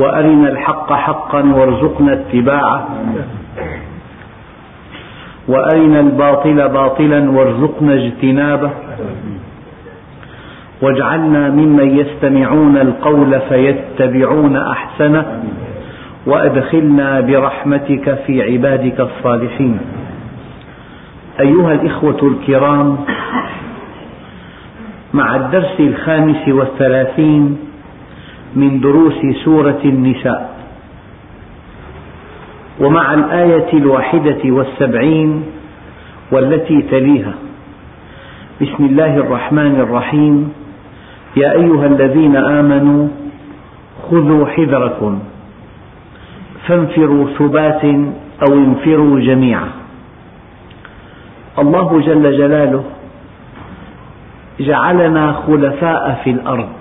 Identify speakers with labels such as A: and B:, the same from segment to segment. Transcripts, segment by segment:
A: وأرنا الحق حقا وارزقنا اتباعه. وأرنا الباطل باطلا وارزقنا اجتنابه. واجعلنا ممن يستمعون القول فيتبعون أحسنه. وأدخلنا برحمتك في عبادك الصالحين. أيها الإخوة الكرام مع الدرس الخامس والثلاثين من دروس سورة النساء. ومع الآية الواحدة والسبعين والتي تليها. بسم الله الرحمن الرحيم. يا أيها الذين آمنوا خذوا حذركم. فانفروا ثبات أو انفروا جميعا. الله جل جلاله جعلنا خلفاء في الأرض.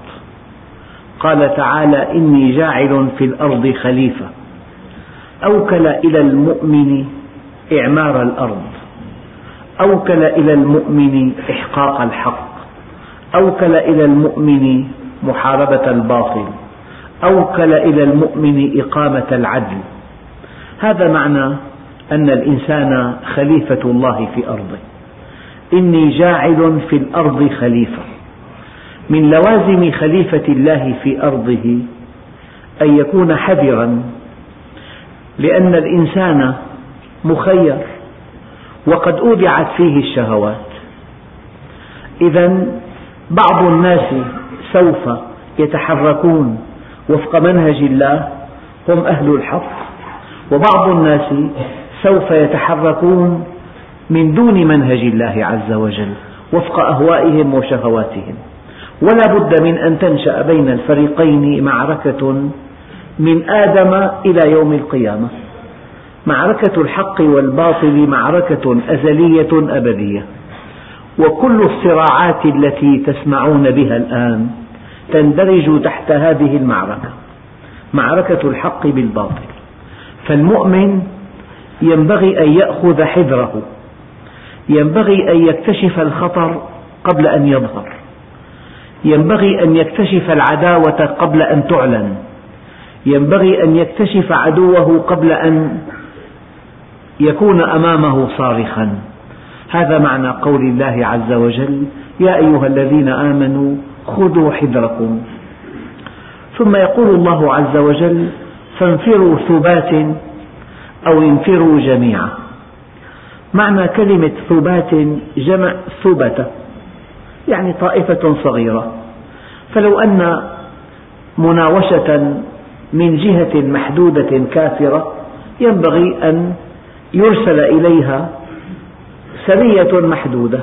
A: قال تعالى إني جاعل في الأرض خليفة. أوكل إلى المؤمن إعمار الأرض. أوكل إلى المؤمن إحقاق الحق. أوكل إلى المؤمن محاربة الباطل. أوكل إلى المؤمن إقامة العدل. هذا معنى أن الإنسان خليفة الله في أرضه. إني جاعل في الأرض خليفة. من لوازم خليفة الله في أرضه أن يكون حذرا لأن الإنسان مخير وقد أودعت فيه الشهوات. إذا بعض الناس سوف يتحركون وفق منهج الله هم أهل الحق وبعض الناس سوف يتحركون من دون منهج الله عز وجل وفق أهوائهم وشهواتهم. ولا بد من أن تنشأ بين الفريقين معركة من آدم إلى يوم القيامة. معركة الحق والباطل معركة أزلية أبدية. وكل الصراعات التي تسمعون بها الآن تندرج تحت هذه المعركة معركة الحق بالباطل. فالمؤمن ينبغي أن يأخذ حذره ينبغي أن يكتشف الخطر قبل أن يظهر. ينبغي أن يكتشف العداوة قبل أن تعلن. ينبغي أن يكتشف عدوه قبل أن يكون أمامه صارخا. هذا معنى قول الله عز وجل يا أيها الذين آمنوا خذوا حذركم. ثم يقول الله عز وجل فانفروا ثبات أو انفروا جميعا. معنى كلمة ثبات جمع ثبتة يعني طائفة صغيرة. فلو أن مناوشة من جهة محدودة كافرة ينبغي أن يرسل إليها سرية محدودة.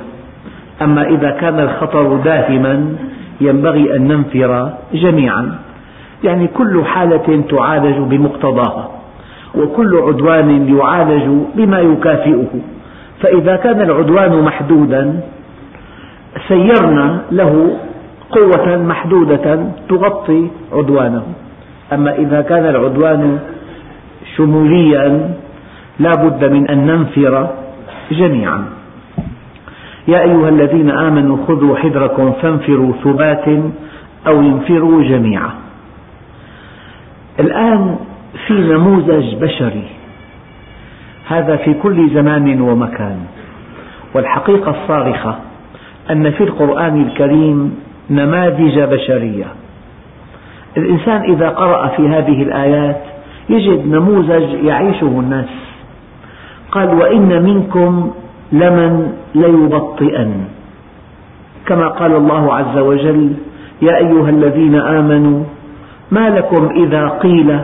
A: أما إذا كان الخطر داهما ينبغي أن ننفر جميعا. يعني كل حالة تعالج بمقتضاها وكل عدوان يعالج بما يكافئه. فإذا كان العدوان محدودا سيرنا له قوة محدودة تغطي عدوانه. أما إذا كان العدوان شموليا لا بد من أن ننفر جميعا. يا أيها الذين آمنوا خذوا حذركم فانفروا ثبات أو انفروا جميعا. الآن في نموذج بشري. هذا في كل زمان ومكان. والحقيقة الصارخة أن في القرآن الكريم نماذج بشرية. الإنسان إذا قرأ في هذه الآيات يجد نموذج يعيشه الناس. قال وإن منكم لمن ليبطئن. كما قال الله عز وجل يا أيها الذين آمنوا ما لكم إذا قيل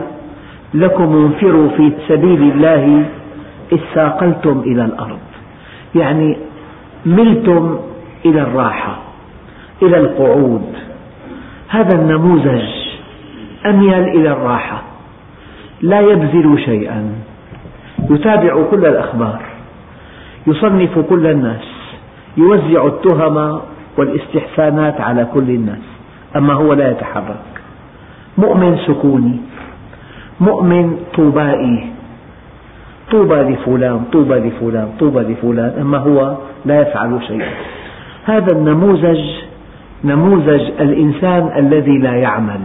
A: لكم انفروا في سبيل الله اثاقلتم إلى الأرض. يعني ملتم إلى الراحة إلى القعود. هذا النموذج أميل إلى الراحة لا يبذل شيئا. يتابع كل الأخبار يصنف كل الناس يوزع التهم والاستحسانات على كل الناس. أما هو لا يتحرك. مؤمن سكوني مؤمن طوبائي. طوبى لفلان طوبى لفلان طوبى لفلان. أما هو لا يفعل شيئا. هذا النموذج نموذج الإنسان الذي لا يعمل.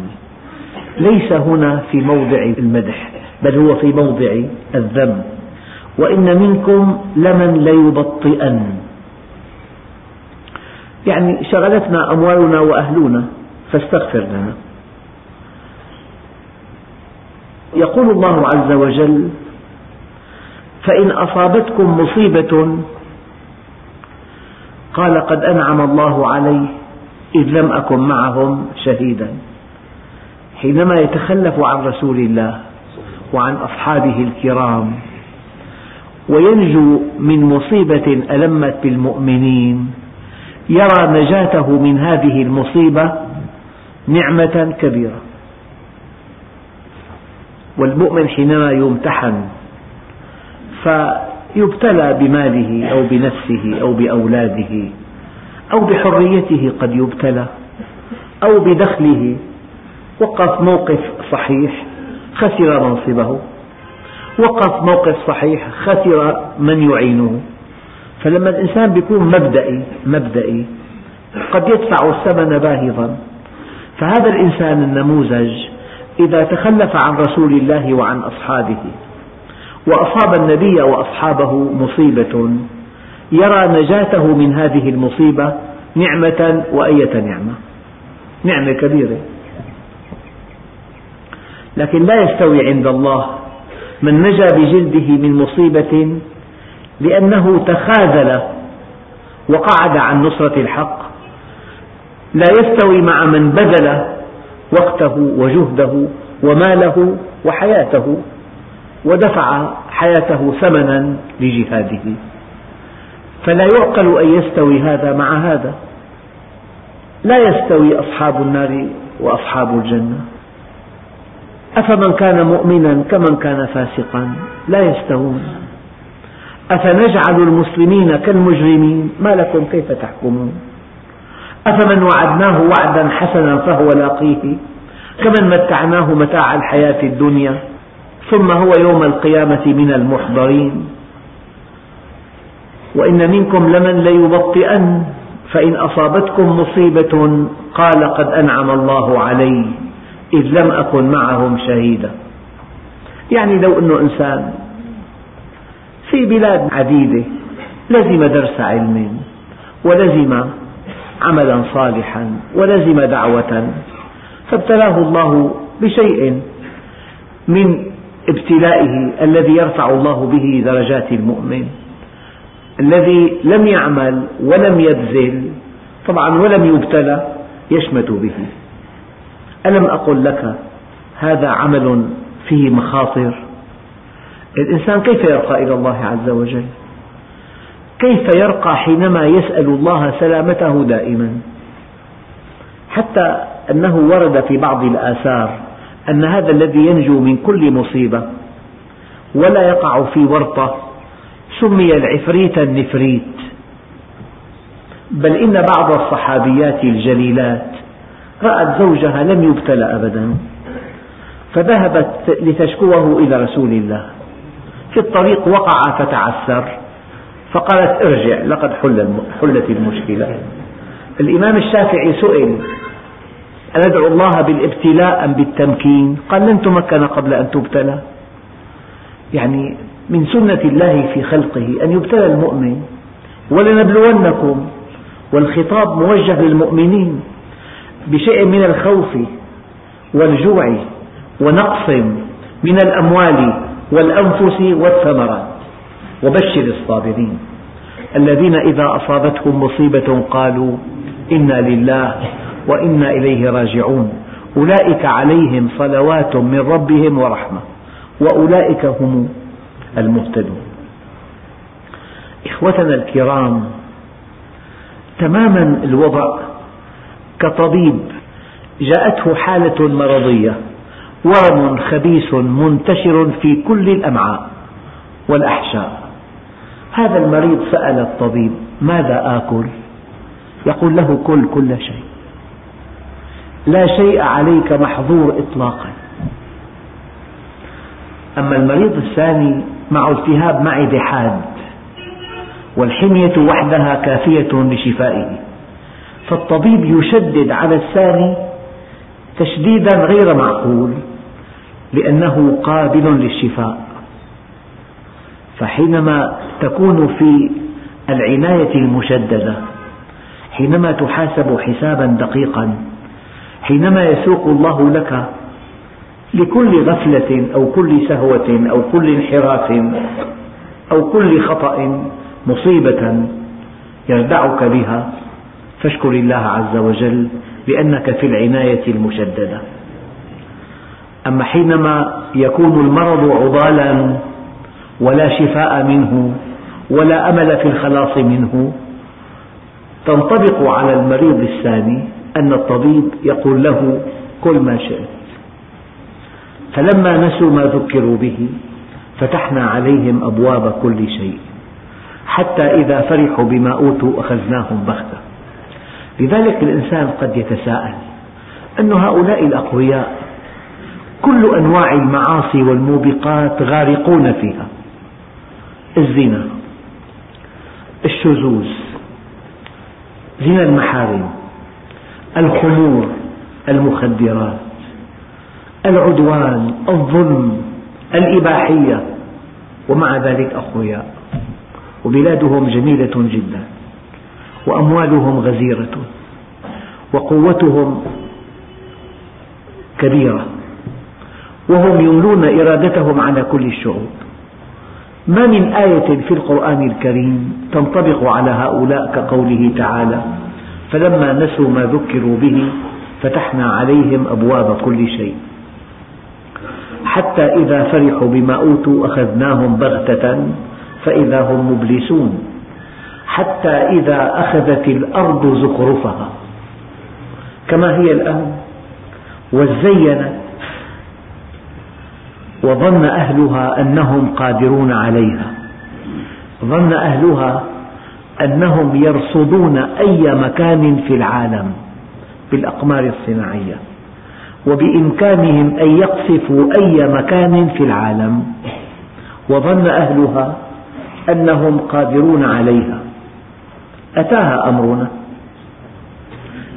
A: ليس هنا في موضع المدح بل هو في موضع الذم. وإن منكم لمن ليبطئن. يعني شغلتنا أموالنا وأهلنا فاستغفر لنا. يقول الله عز وجل فإن أصابتكم مصيبة قال قد أنعم الله علي إذ لم أكن معهم شهيدا. حينما يتخلف عن رسول الله وعن أصحابه الكرام وينجو من مصيبة ألمت بالمؤمنين يرى نجاته من هذه المصيبة نعمة كبيرة. والمؤمن حينما يمتحن فيبتلى بماله أو بنفسه أو بأولاده أو بحريته قد يبتلى أو بدخله وقف موقف صحيح خسر منصبه وقف موقف صحيح خسر من يعينه فلما الإنسان يكون مبدئي مبدئي قد يدفع الثمن باهظا فهذا الإنسان النموذج إذا تخلف عن رسول الله وعن أصحابه وأصاب النبي وأصحابه مصيبة. يرى نجاته من هذه المصيبة نعمة وأية نعمة. نعمة كبيرة. لكن لا يستوي عند الله من نجا بجلده من مصيبة لأنه تخاذل وقعد عن نصرة الحق. لا يستوي مع من بذل وقته وجهده وماله وحياته. ودفع حياته ثمنا لجهاده. فلا يعقل أن يستوي هذا مع هذا. لا يستوي أصحاب النار وأصحاب الجنة. أفمن كان مؤمنا كمن كان فاسقا؟ لا يستوون. أفنجعل المسلمين كالمجرمين؟ ما لكم؟ كيف تحكمون؟ أفمن وعدناه وعدا حسنا فهو لاقيه؟ كمن متعناه متاع الحياة الدنيا؟ ثم هو يوم القيامة من المحضرين. وإن منكم لمن ليبطئن فإن أصابتكم مصيبة قال قد أنعم الله علي إذ لم أكن معهم شهيدا. يعني لو أنه إنسان في بلاد عديدة لزم درس علم ولزم عملا صالحا ولزم دعوة فابتلاه الله بشيء من ابتلائه الذي يرفع الله به درجات المؤمن الذي لم يعمل ولم يبذل طبعا ولم يبتلى يشمت به. ألم أقل لك هذا عمل فيه مخاطر؟ الإنسان كيف يرقى إلى الله عز وجل؟ كيف يرقى حينما يسأل الله سلامته دائما؟ حتى أنه ورد في بعض الآثار أن هذا الذي ينجو من كل مصيبة ولا يقع في ورطة سمي العفريت النفريت. بل إن بعض الصحابيات الجليلات رأت زوجها لم يبتلى أبدا فذهبت لتشكوه إلى رسول الله. في الطريق وقع فتعثر فقالت ارجع لقد حلت المشكلة. الإمام الشافعي سئل أندعو الله بالابتلاء أم بالتمكين؟ قال لن تمكن قبل أن تبتلى. يعني من سنة الله في خلقه أن يبتلى المؤمن. ولنبلونكم والخطاب موجه للمؤمنين بشيء من الخوف والجوع ونقص من الأموال والأنفس والثمرات. وبشر الصابرين الذين إذا أصابتهم مصيبة قالوا إنا لله وإنا إليه راجعون. أولئك عليهم صلوات من ربهم ورحمة وأولئك هم المهتدون. إخوتنا الكرام تماما الوضع كطبيب جاءته حالة مرضية ورم خبيث منتشر في كل الأمعاء والأحشاء. هذا المريض سأل الطبيب ماذا آكل؟ يقول له كل كل شيء. لا شيء عليك محظور إطلاقا. أما المريض الثاني مع التهاب معدة حاد والحمية وحدها كافية لشفائه. فالطبيب يشدد على الثاني تشديدا غير معقول لأنه قابل للشفاء. فحينما تكون في العناية المشددة حينما تحاسب حسابا دقيقا حينما يسوق الله لك لكل غفلة أو كل سهوة أو كل انحراف أو كل خطأ مصيبة يردعك بها فاشكر الله عز وجل لأنك في العناية المشددة. أما حينما يكون المرض عضالا ولا شفاء منه ولا أمل في الخلاص منه تنطبق على المريض الثاني أن الطبيب يقول له كل ما شئت. فلما نسوا ما ذكروا به فتحنا عليهم أبواب كل شيء حتى إذا فرحوا بما أوتوا أخذناهم بغتة. لذلك الإنسان قد يتساءل أن هؤلاء الأقوياء كل أنواع المعاصي والموبقات غارقون فيها. الزنا الشذوذ زنا المحارم الخمور المخدرات العدوان الظلم الإباحية ومع ذلك أقوياء وبلادهم جميلة جدا وأموالهم غزيرة وقوتهم كبيرة وهم يملون إرادتهم على كل الشعوب. ما من آية في القرآن الكريم تنطبق على هؤلاء كقوله تعالى فلما نسوا ما ذكروا به فتحنا عليهم أبواب كل شيء. حتى إذا فرحوا بما أوتوا أخذناهم بغتة فإذا هم مبلسون. حتى إذا أخذت الأرض زخرفها. كما هي الآن. وزينت. وظن أهلها أنهم قادرون عليها. ظن أهلها أنهم يرصدون أي مكان في العالم بالأقمار الصناعية وبإمكانهم أن يقصفوا أي مكان في العالم وظن أهلها أنهم قادرون عليها. أتاها أمرنا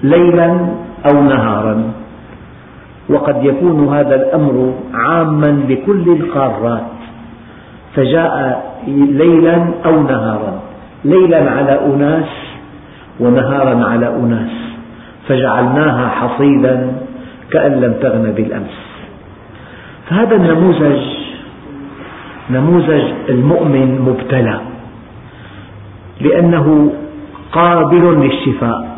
A: ليلا أو نهارا وقد يكون هذا الأمر عاما لكل القارات فجاء ليلا أو نهارا. ليلا على أناس ونهارا على أناس فجعلناها حصيدا كأن لم تغن بالأمس. فهذا النموذج نموذج المؤمن مبتلى لأنه قابل للشفاء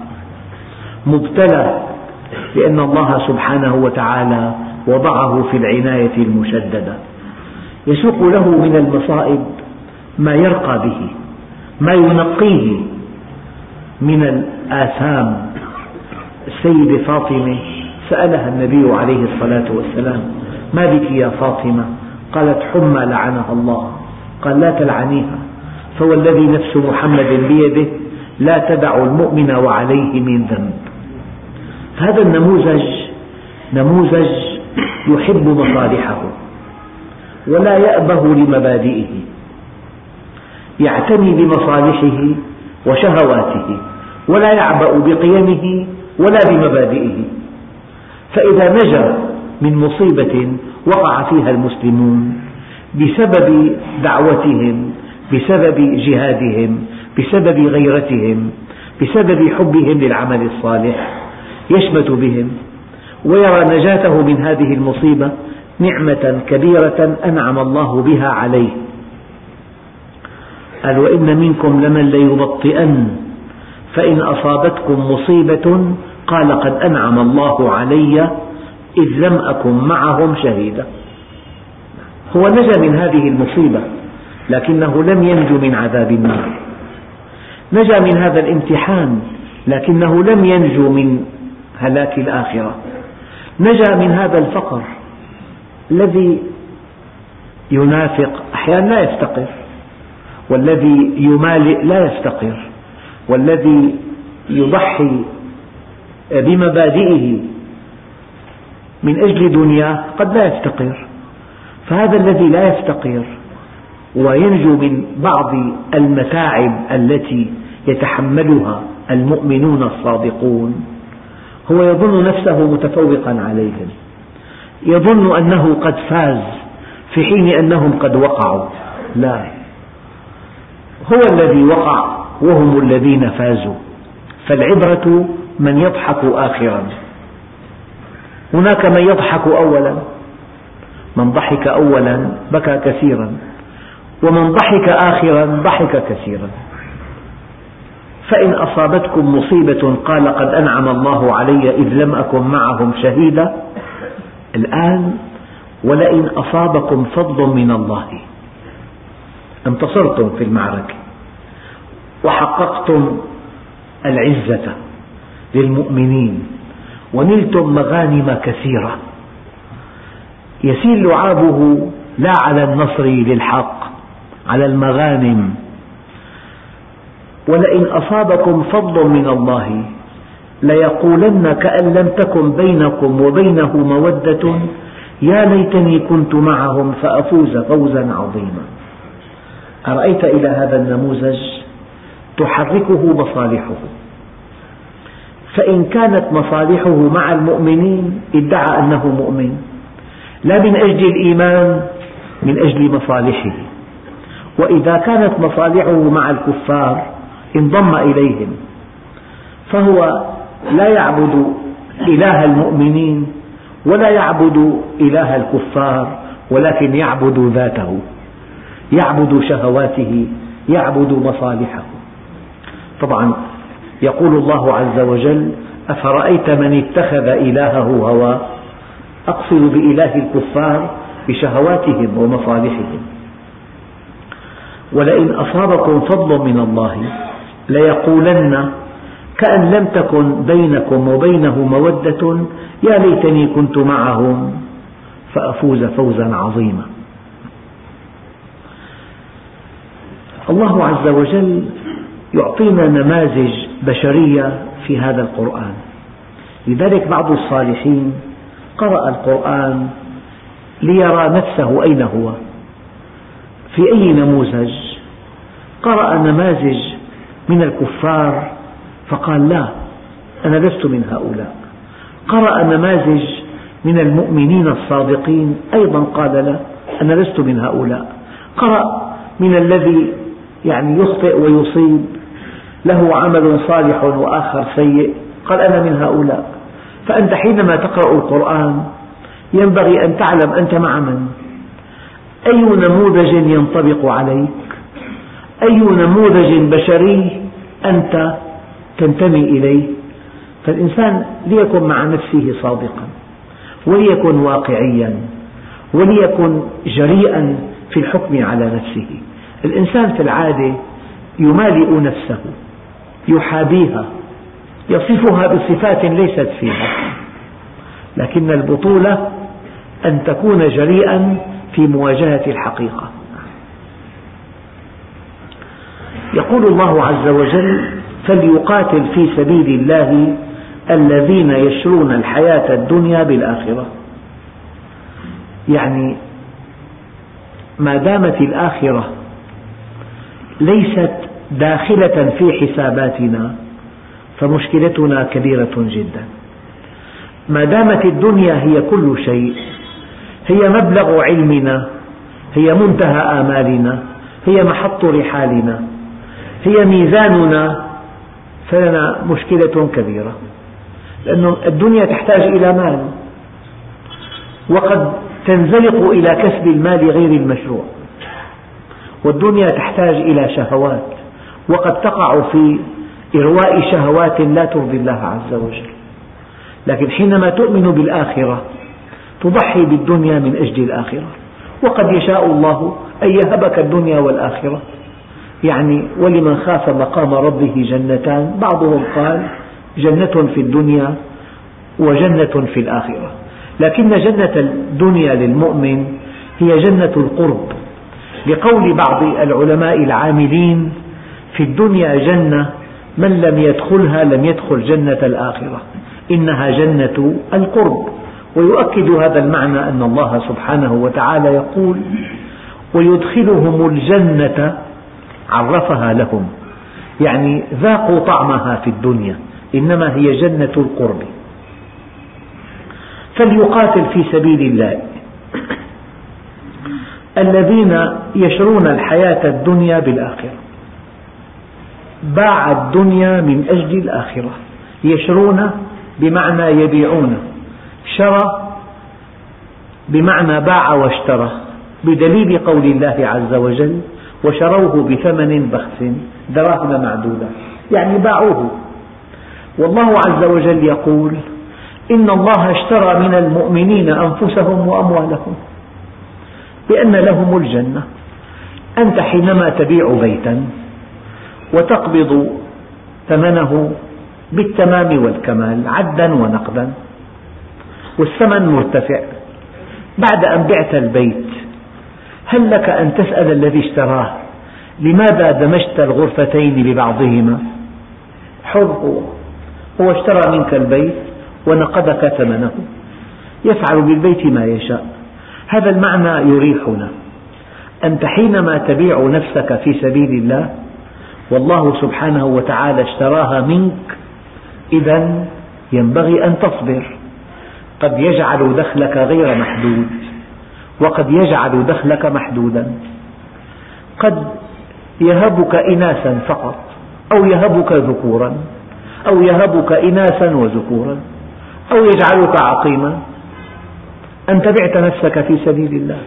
A: مبتلى لأن الله سبحانه وتعالى وضعه في العناية المشددة. يسوق له من المصائب ما يرقى به. ما ينقيه من الآثام السيدة فاطمة؟ سألها النبي عليه الصلاة والسلام ما بك يا فاطمة؟ قالت حمى لعنها الله. قال لا تلعنيها فوالذي نفس محمد بيده لا تدع المؤمن وعليه من ذنب. هذا النموذج نموذج يحب مصالحه ولا يأبه لمبادئه. يعتني بمصالحه وشهواته ولا يعبأ بقيمه ولا بمبادئه. فإذا نجا من مصيبة وقع فيها المسلمون بسبب دعوتهم بسبب جهادهم بسبب غيرتهم بسبب حبهم للعمل الصالح يشمت بهم ويرى نجاته من هذه المصيبة نعمة كبيرة أنعم الله بها عليه. قال وإن منكم لمن ليبطئن فإن أصابتكم مصيبة قال قد أنعم الله علي إذ لم أكن معهم شهيدا. هو نجا من هذه المصيبة لكنه لم ينجو من عذاب النار. نجا من هذا الامتحان لكنه لم ينجو من هلاك الآخرة. نجا من هذا الفقر الذي ينافق أحيانا لا يفتقر. والذي يمالئ لا يفتقر والذي يضحي بمبادئه من أجل دنياه قد لا يفتقر. فهذا الذي لا يفتقر وينجو من بعض المتاعب التي يتحملها المؤمنون الصادقون. هو يظن نفسه متفوقا عليهم يظن أنه قد فاز في حين أنهم قد وقعوا. لا. هو الذي وقع وهم الذين فازوا. فالعبرة من يضحك آخرا. هناك من يضحك أولا. من ضحك أولا بكى كثيرا. ومن ضحك آخرا ضحك كثيرا. فإن أصابتكم مصيبة قال قد أنعم الله علي إذ لم أكن معهم شهيدا. الآن ولئن أصابكم فضل من الله. انتصرتم في المعركة. وحققتم العزة للمؤمنين. ونلتم مغانم كثيرة. يسيل لعابه لا على النصر للحق على المغانم. ولئن أصابكم فضل من الله ليقولن كأن لم تكن بينكم وبينه مودة. يا ليتني كنت معهم فأفوز فوزا عظيما. أرأيت إلى هذا النموذج تحركه مصالحه. فإن كانت مصالحه مع المؤمنين ادعى أنه مؤمن لا من أجل الإيمان من أجل مصالحه. وإذا كانت مصالحه مع الكفار انضم إليهم. فهو لا يعبد إله المؤمنين ولا يعبد إله الكفار ولكن يعبد ذاته. يعبد شهواته يعبد مصالحه. طبعا يقول الله عز وجل أفرأيت من اتخذ إلهه هواه أقصد بإله الكفار بشهواتهم ومصالحهم. ولئن أصابكم فضل من الله ليقولن كأن لم تكن بينكم وبينه مودة يا ليتني كنت معهم فأفوز فوزا عظيما. الله عز وجل يعطينا نماذج بشرية في هذا القرآن. لذلك بعض الصالحين قرأ القرآن ليرى نفسه أين هو في أي نموذج. قرأ نماذج من الكفار فقال لا أنا لست من هؤلاء. قرأ نماذج من المؤمنين الصادقين أيضا قال لا أنا لست من هؤلاء. قرأ من الذي يعني يخطئ ويصيب. له عمل صالح وآخر سيء. قال أنا من هؤلاء. فأنت حينما تقرأ القرآن ينبغي أن تعلم أنت مع من؟ أي نموذج ينطبق عليك؟ أي نموذج بشري أنت تنتمي إليه؟ فالإنسان ليكن مع نفسه صادقا وليكن واقعيا وليكن جريئا في الحكم على نفسه. الإنسان في العادة يمالئ نفسه يحابيها يصفها بصفات ليست فيها لكن البطولة أن تكون جريئا في مواجهة الحقيقة. يقول الله عز وجل فليقاتل في سبيل الله الذين يشرون الحياة الدنيا بالآخرة. يعني ما دامت الآخرة ليست داخلة في حساباتنا فمشكلتنا كبيرة جدا. ما دامت الدنيا هي كل شيء هي مبلغ علمنا هي منتهى آمالنا هي محط رحالنا هي ميزاننا فلنا مشكلة كبيرة. لأن الدنيا تحتاج إلى مال وقد تنزلق إلى كسب المال غير المشروع. والدنيا تحتاج إلى شهوات وقد تقع في إرواء شهوات لا ترضي الله عز وجل. لكن حينما تؤمن بالآخرة تضحي بالدنيا من أجل الآخرة. وقد يشاء الله أن يهبك الدنيا والآخرة. يعني ولمن خاف مقام ربه جنتان بعضهم قال جنة في الدنيا وجنة في الآخرة. لكن جنة الدنيا للمؤمن هي جنة القرب. بقول بعض العلماء العاملين في الدنيا جنة من لم يدخلها لم يدخل جنة الآخرة. إنها جنة القرب. ويؤكد هذا المعنى أن الله سبحانه وتعالى يقول ويدخلهم الجنة عرفها لهم. يعني ذاقوا طعمها في الدنيا إنما هي جنة القرب. فليقاتل في سبيل الله. الذين يشرون الحياة الدنيا بالآخرة. باع الدنيا من أجل الآخرة. يشرون بمعنى يبيعون. شرى بمعنى باع واشترى. بدليل قول الله عز وجل وشروه بثمن بخس دراهم معدودة. يعني باعوه. والله عز وجل يقول إن الله اشترى من المؤمنين أنفسهم وأموالهم. بأن لهم الجنة. أنت حينما تبيع بيتا وتقبض ثمنه بالتمام والكمال عدا ونقدا والثمن مرتفع بعد أن بعت البيت هل لك أن تسأل الذي اشتراه لماذا دمجت الغرفتين ببعضهما؟ حر هو هو اشترى منك البيت ونقدك ثمنه يفعل بالبيت ما يشاء. هذا المعنى يريحنا. أنت حينما تبيع نفسك في سبيل الله والله سبحانه وتعالى اشتراها منك إذا ينبغي أن تصبر. قد يجعل دخلك غير محدود وقد يجعل دخلك محدودا. قد يهبك إناثا فقط أو يهبك ذكورا أو يهبك إناثا وذكورا أو يجعلك عقيما. أنت بعت نفسك في سبيل الله.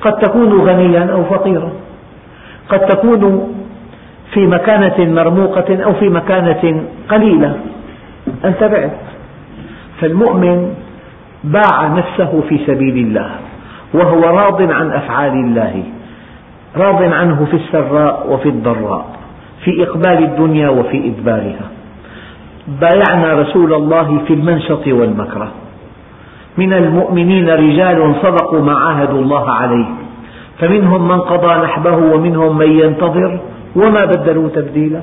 A: قد تكون غنيا أو فقيرا. قد تكون في مكانة مرموقة أو في مكانة قليلة. أنت بعت فالمؤمن باع نفسه في سبيل الله وهو راض عن أفعال الله راض عنه في السراء وفي الضراء في إقبال الدنيا وفي إدبارها. بايعنا رسول الله في المنشط والمكره. من المؤمنين رجال صدقوا ما عاهدوا الله عليه. فمنهم من قضى نحبه ومنهم من ينتظر وما بدلوا تبديلا.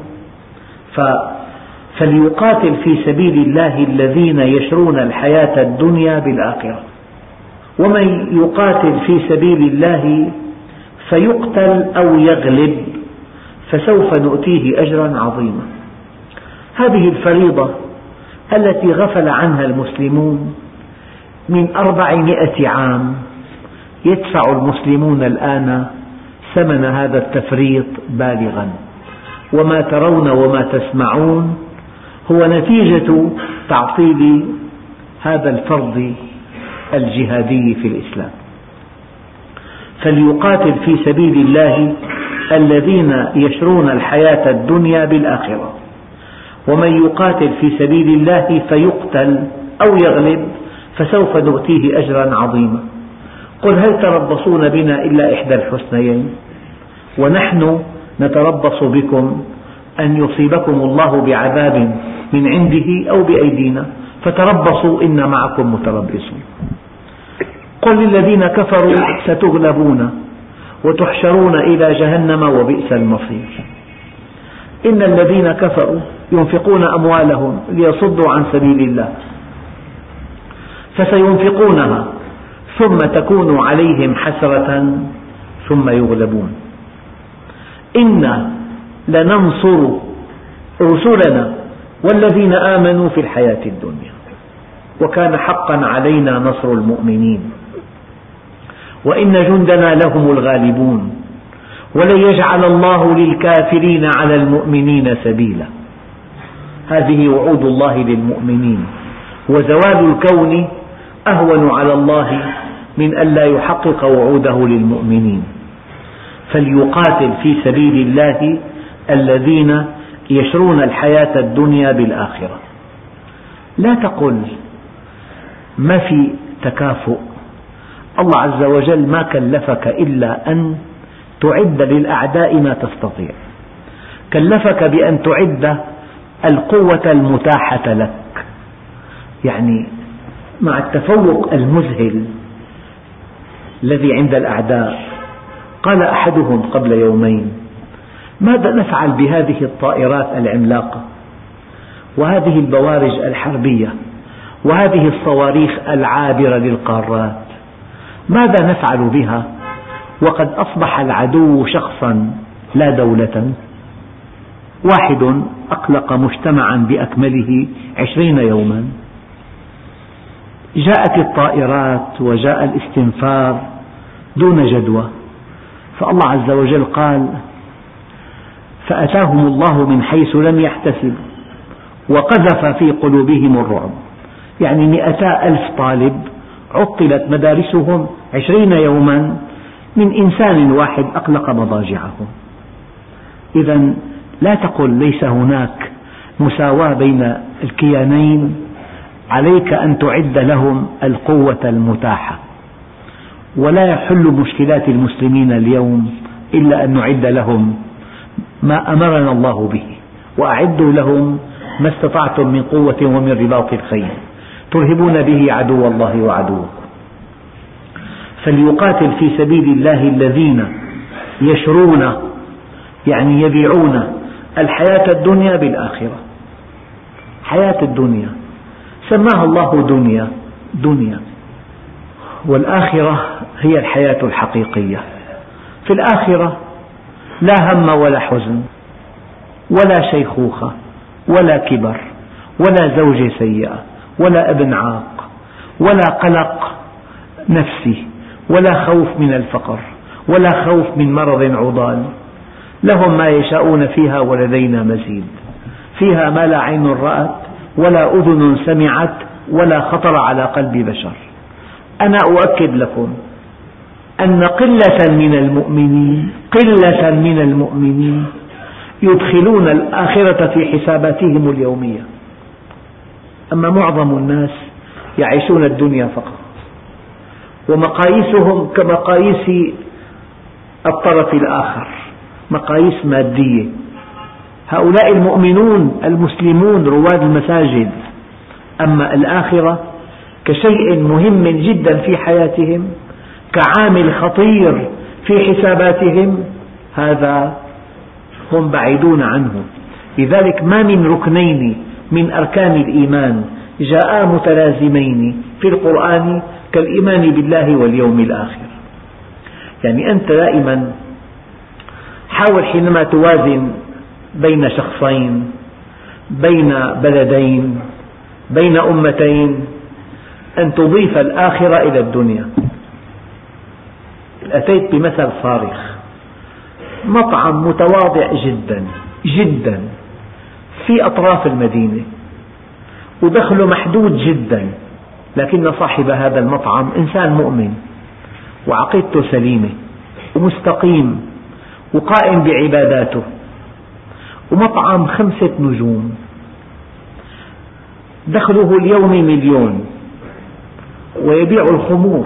A: فليقاتل في سبيل الله الذين يشرون الحياة الدنيا بالآخرة. ومن يقاتل في سبيل الله فيقتل أو يغلب فسوف نؤتيه أجرا عظيما. هذه الفريضة التي غفل عنها المسلمون من أربعمائة عام. يدفع المسلمون الآن ثمن هذا التفريط بالغا. وما ترون وما تسمعون هو نتيجة تعطيل هذا الفرض الجهادي في الإسلام. فليقاتل في سبيل الله الذين يشرون الحياة الدنيا بالآخرة. ومن يقاتل في سبيل الله فيقتل أو يغلب فسوف نؤتيه أجرا عظيما. قل هل تربصون بنا إلا إحدى الحسنيين؟ ونحن نتربص بكم أن يصيبكم الله بعذاب من عنده أو بأيدينا. فتربصوا إنا معكم متربصون. قل للذين كفروا ستغلبون وتحشرون إلى جهنم وبئس المصير. إن الذين كفروا ينفقون أموالهم ليصدوا عن سبيل الله. فسينفقونها. ثم تكون عليهم حسرة ثم يغلبون. إنا لننصر رسلنا والذين آمنوا في الحياة الدنيا. وكان حقا علينا نصر المؤمنين. وإن جندنا لهم الغالبون. ولن يجعل الله للكافرين على المؤمنين سبيلا. هذه وعود الله للمؤمنين. وزوال الكون أهون على الله من أن لا يحقق وعوده للمؤمنين. فليقاتل في سبيل الله الذين يشرون الحياة الدنيا بالآخرة. لا تقل ما في تكافؤ. الله عز وجل ما كلفك إلا أن تعد للأعداء ما تستطيع. كلفك بأن تعد القوة المتاحة لك. يعني مع التفوق المذهل الذي عند الأعداء. قال أحدهم قبل يومين ماذا نفعل بهذه الطائرات العملاقة؟ وهذه البوارج الحربية وهذه الصواريخ العابرة للقارات ماذا نفعل بها؟ وقد أصبح العدو شخصا لا دولة. واحد أقلق مجتمعا بأكمله عشرين يوما. جاءت الطائرات وجاء الاستنفار دون جدوى. فالله عز وجل قال فأتاهم الله من حيث لم يحتسبوا وقذف في قلوبهم الرعب. يعني مئتا ألف طالب عطلت مدارسهم عشرين يوما من إنسان واحد أقلق مضاجعهم. إذا لا تقل ليس هناك مساواة بين الكيانين عليك أن تعد لهم القوة المتاحة. ولا يحل مشكلات المسلمين اليوم إلا أن نعد لهم ما أمرنا الله به. وأعدوا لهم ما استطعتم من قوة ومن رباط الخيل. ترهبون به عدو الله وعدوكم. فليقاتل في سبيل الله الذين يشرون يعني يبيعون الحياة الدنيا بالآخرة. حياة الدنيا. سماها الله دنيا دنيا. والآخرة هي الحياة الحقيقية. في الآخرة لا هم ولا حزن ولا شيخوخة ولا كبر ولا زوجة سيئة ولا ابن عاق ولا قلق نفسي ولا خوف من الفقر ولا خوف من مرض عضال. لهم ما يشاءون فيها ولدينا مزيد. فيها ما لا عين رأت ولا أذن سمعت ولا خطر على قلب بشر. أنا أؤكد لكم أن قلة من المؤمنين قلة من المؤمنين يدخلون الآخرة في حساباتهم اليومية. أما معظم الناس يعيشون الدنيا فقط. ومقاييسهم كمقاييس الطرف الآخر مقاييس مادية. هؤلاء المؤمنون المسلمون رواد المساجد. أما الآخرة كشيء مهم جدا في حياتهم كعامل خطير في حساباتهم هذا هم بعيدون عنه. لذلك ما من ركنين من أركان الإيمان جاءا متلازمين في القرآن كالإيمان بالله واليوم الآخر. يعني أنت دائما حاول حينما توازن بين شخصين بين بلدين بين أمتين أن تضيف الآخرة إلى الدنيا. أتيت بمثل صارخ. مطعم متواضع جدا جدا في أطراف المدينة ودخله محدود جدا لكن صاحب هذا المطعم إنسان مؤمن وعقيدته سليمة ومستقيم وقائم بعباداته. ومطعم خمسة نجوم. دخله اليومي مليون. ويبيع الخمور.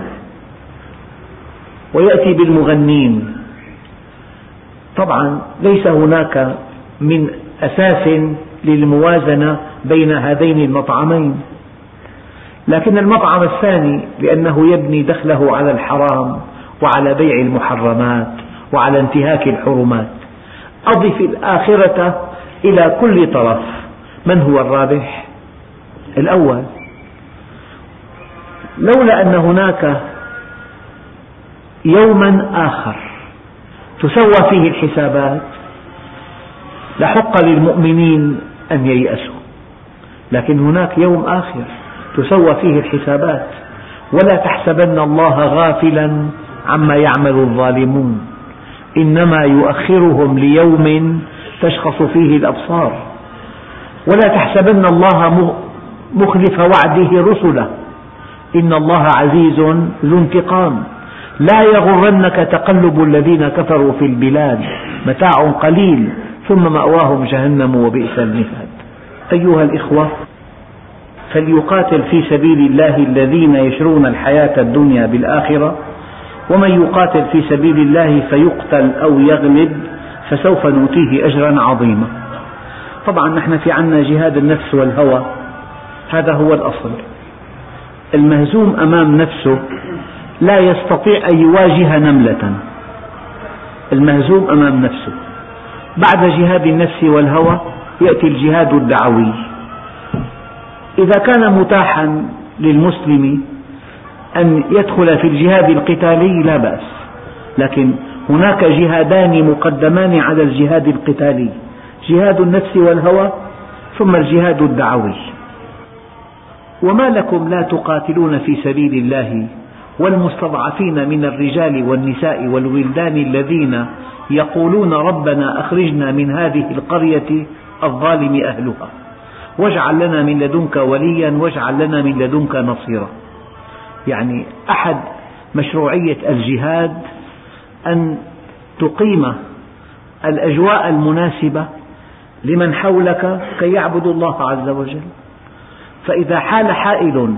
A: ويأتي بالمغنين. طبعا ليس هناك من أساس للموازنة بين هذين المطعمين. لكن المطعم الثاني لأنه يبني دخله على الحرام وعلى بيع المحرمات وعلى انتهاك الحرمات. أضف الآخرة إلى كل طرف. من هو الرابح؟ الأول. لولا أن هناك يوما آخر تسوى فيه الحسابات لحق للمؤمنين أن ييأسوا. لكن هناك يوم آخر تسوى فيه الحسابات. ولا تحسبن الله غافلا عما يعمل الظالمون. إنما يؤخرهم ليوم تشخص فيه الأبصار. ولا تحسبن الله مخلف وعده رسله. إن الله عزيز ذو انتقام. لا يغرنك تقلب الذين كفروا في البلاد. متاع قليل. ثم مأواهم جهنم وبئس المهاد. أيها الإخوة فليقاتل في سبيل الله الذين يشرون الحياة الدنيا بالآخرة ومن يقاتل في سبيل الله فيقتل أو يغلب فسوف نؤتيه أجرا عظيما. طبعا نحن في عنا جهاد النفس والهوى هذا هو الأصل. المهزوم أمام نفسه لا يستطيع أن يواجه نملة. المهزوم أمام نفسه. بعد جهاد النفس والهوى يأتي الجهاد الدعوي. إذا كان متاحا للمسلم أن يدخل في الجهاد القتالي لا بأس. لكن هناك جهادان مقدمان على الجهاد القتالي. جهاد النفس والهوى ثم الجهاد الدعوي. وما لكم لا تقاتلون في سبيل الله والمستضعفين من الرجال والنساء والولدان الذين يقولون ربنا أخرجنا من هذه القرية الظالم أهلها. واجعل لنا من لدنك وليا واجعل لنا من لدنك نصيرا. يعني أحد مشروعية الجهاد أن تقيم الأجواء المناسبة لمن حولك كي يعبدوا الله عز وجل. فإذا حال حائل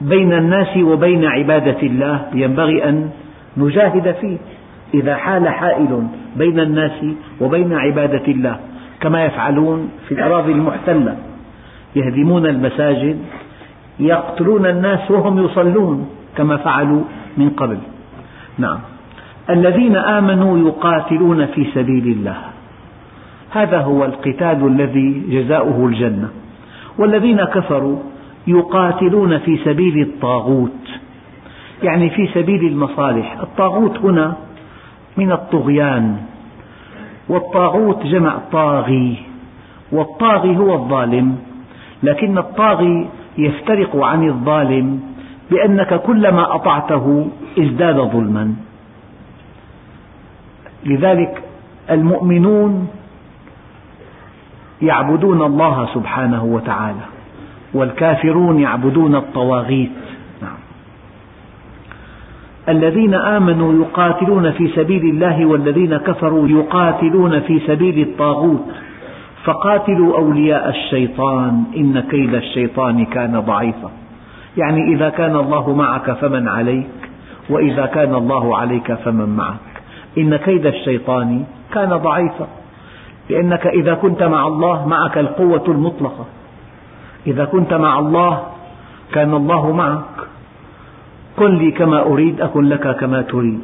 A: بين الناس وبين عبادة الله ينبغي أن نجاهد فيه. إذا حال حائل بين الناس وبين عبادة الله كما يفعلون في الأراضي المحتلة يهدمون المساجد يقتلون الناس وهم يصلون كما فعلوا من قبل. نعم. الذين آمنوا يقاتلون في سبيل الله. هذا هو القتال الذي جزاؤه الجنة. والذين كفروا يقاتلون في سبيل الطاغوت. يعني في سبيل المصالح. الطاغوت هنا من الطغيان. والطاغوت جمع طاغي. والطاغي هو الظالم. لكن الطاغي يفترق عن الظالم بأنك كلما أطعته ازداد ظلما. لذلك المؤمنون يعبدون الله سبحانه وتعالى والكافرون يعبدون الطواغيت. نعم. الذين آمنوا يقاتلون في سبيل الله والذين كفروا يقاتلون في سبيل الطاغوت. فقاتلوا أولياء الشيطان إن كيد الشيطان كان ضعيفا. يعني إذا كان الله معك فمن عليك وإذا كان الله عليك فمن معك. إن كيد الشيطان كان ضعيفا. لأنك إذا كنت مع الله معك القوة المطلقة. إذا كنت مع الله كان الله معك. كن لي كما أريد أكن لك كما تريد.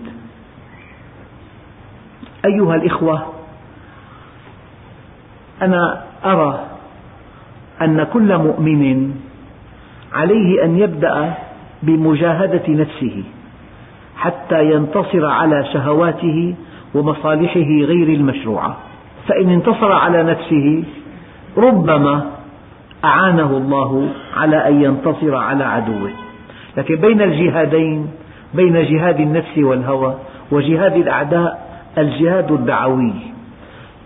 A: أيها الإخوة أنا أرى أن كل مؤمن عليه أن يبدأ بمجاهدة نفسه حتى ينتصر على شهواته ومصالحه غير المشروعة. فإن انتصر على نفسه ربما أعانه الله على أن ينتصر على عدوه. لكن بين الجهادين بين جهاد النفس والهوى وجهاد الأعداء الجهاد الدعوي.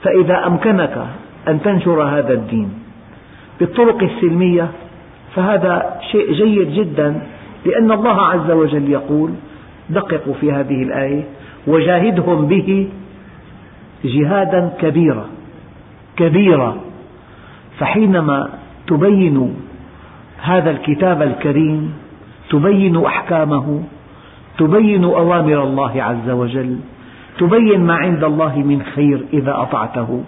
A: فإذا أمكنك أن تنشر هذا الدين بالطرق السلمية فهذا شيء جيد جدا لأن الله عز وجل يقول دققوا في هذه الآية وجاهدهم به جهادا كبيرا كبيرا. فحينما تبين هذا الكتاب الكريم تبين أحكامه تبين أوامر الله عز وجل تبين ما عند الله من خير إذا أطعته.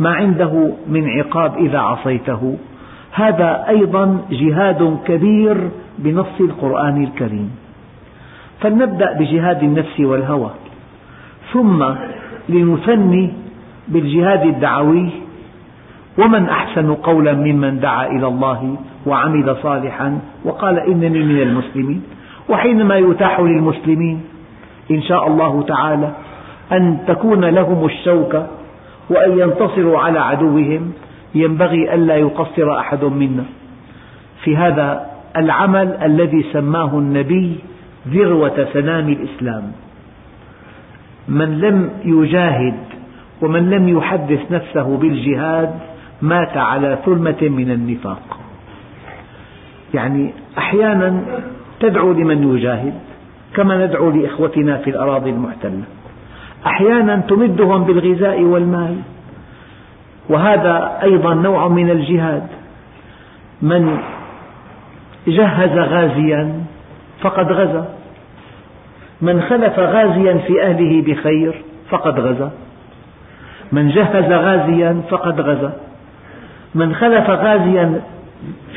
A: ما عنده من عقاب إذا عصيته. هذا أيضا جهاد كبير بنص القرآن الكريم. فلنبدأ بجهاد النفس والهوى. ثم لنثني بالجهاد الدعوي. ومن أحسن قولا ممن دعا إلى الله وعمل صالحا وقال إنني من المسلمين. وحينما يتاح للمسلمين إن شاء الله تعالى أن تكون لهم الشوكة وأن ينتصروا على عدوهم. ينبغي ألا يقصر أحد منا. في هذا العمل الذي سماه النبي ذروة سنام الإسلام. من لم يجاهد ومن لم يحدث نفسه بالجهاد مات على ثلمة من النفاق. يعني أحيانا تدعو لمن يجاهد كما ندعو لإخوتنا في الأراضي المحتلة. أحيانا تمدهم بالغذاء والمال وهذا أيضا نوع من الجهاد. من جهز غازيا فقد غزا. من خلف غازيا في أهله بخير فقد غزا. من جهز غازيا فقد غزا. من خلف غازيا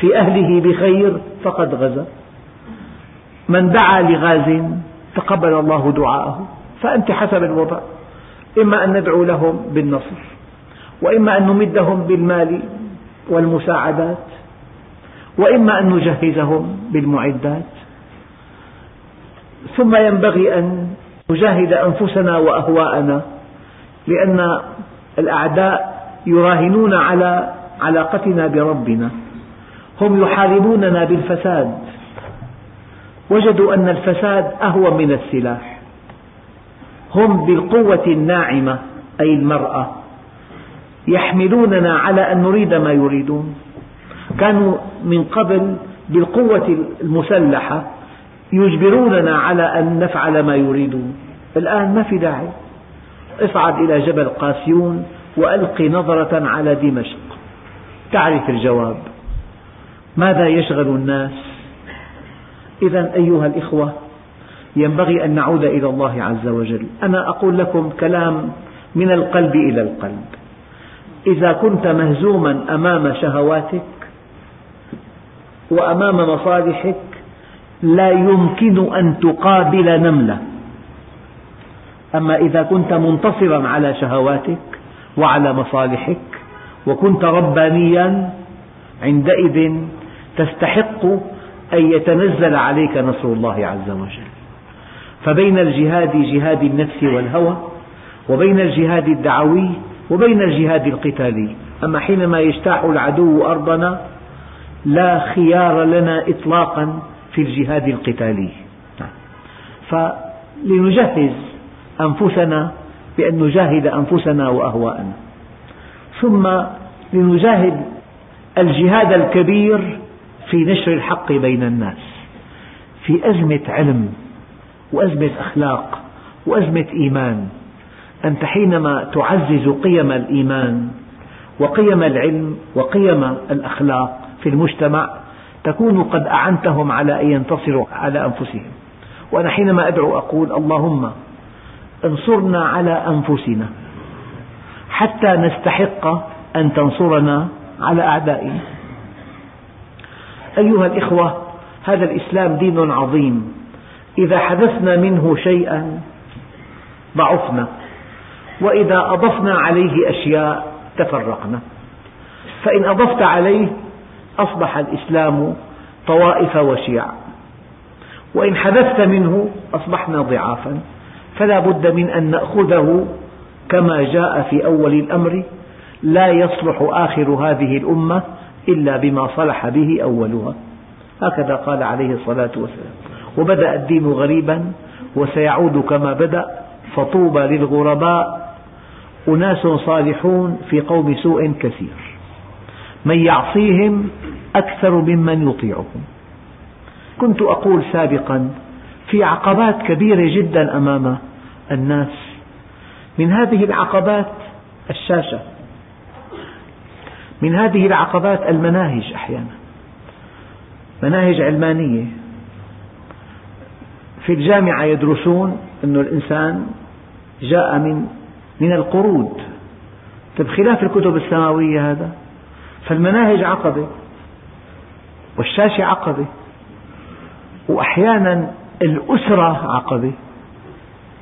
A: في أهله بخير فقد غزا. من دعا لغاز تقبل الله دعاءه. فأنت حسب الوضع. إما أن ندعو لهم بالنصر وإما أن نمدهم بالمال والمساعدات وإما أن نجهزهم بالمعدات. ثم ينبغي أن نجاهد أنفسنا وأهواءنا لأن الأعداء يراهنون على علاقتنا بربنا. هم يحاربوننا بالفساد. وجدوا أن الفساد أهون من السلاح. هم بالقوة الناعمة أي المرأة. يحملوننا على أن نريد ما يريدون. كانوا من قبل بالقوة المسلحة يجبروننا على أن نفعل ما يريدون. الآن ما في داعي. اصعد إلى جبل قاسيون وألق نظرة على دمشق. تعرف الجواب. ماذا يشغل الناس؟ إذا أيها الإخوة ينبغي أن نعود إلى الله عز وجل. أنا أقول لكم كلام من القلب إلى القلب. إذا كنت مهزوما أمام شهواتك وأمام مصالحك لا يمكن أن تقابل نملة. أما إذا كنت منتصرا على شهواتك وعلى مصالحك وكنت ربانيا عندئذ تستحق أن يتنزل عليك نصر الله عز وجل. فبين الجهاد جهاد النفس والهوى وبين الجهاد الدعوي وبين الجهاد القتالي. أما حينما يجتاح العدو أرضنا لا خيار لنا إطلاقا في الجهاد القتالي. فلنجهز أنفسنا بأن نجاهد أنفسنا وأهواءنا. ثم لنجاهد الجهاد الكبير في نشر الحق بين الناس في أزمة علم وأزمة أخلاق وأزمة إيمان. أنت حينما تعزز قيم الإيمان وقيم العلم وقيم الأخلاق في المجتمع تكون قد أعنتهم على أن ينتصروا على أنفسهم. وأنا حينما أدعو أقول اللهم انصرنا على أنفسنا حتى نستحق أن تنصرنا على أعدائنا. أيها الإخوة هذا الإسلام دين عظيم. إذا حدثنا منه شيئا ضعفنا وإذا أضفنا عليه أشياء تفرقنا. فإن أضفت عليه أصبح الإسلام طوائف وشيع وإن حدثت منه أصبحنا ضعافا. فلا بد من أن نأخذه كما جاء في أول الأمر. لا يصلح آخر هذه الأمة إلا بما صلح به أولها. هكذا قال عليه الصلاة والسلام. وبدأ الدين غريبا وسيعود كما بدأ فطوبى للغرباء أناس صالحون في قوم سوء كثير. من يعصيهم أكثر ممن يطيعهم. كنت أقول سابقا في عقبات كبيرة جدا أمام الناس. من هذه العقبات الشاشة. من هذه العقبات المناهج أحيانا. مناهج علمانية. في الجامعة يدرسون أن الإنسان جاء من من القرود. طيب خلاف الكتب السماوية هذا. فالمناهج عقبة والشاشة عقبة وأحيانا الأسرة عقبة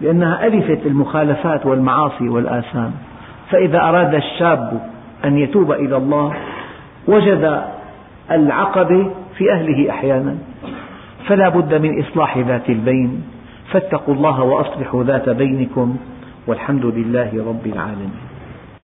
A: لأنها ألفت المخالفات والمعاصي والآثام. فإذا أراد الشاب أن يتوب إلى الله وجد العقبة في أهله أحيانا. فلا بد من إصلاح ذات البين. فاتقوا الله وأصلحوا ذات بينكم. والحمد لله رب العالمين.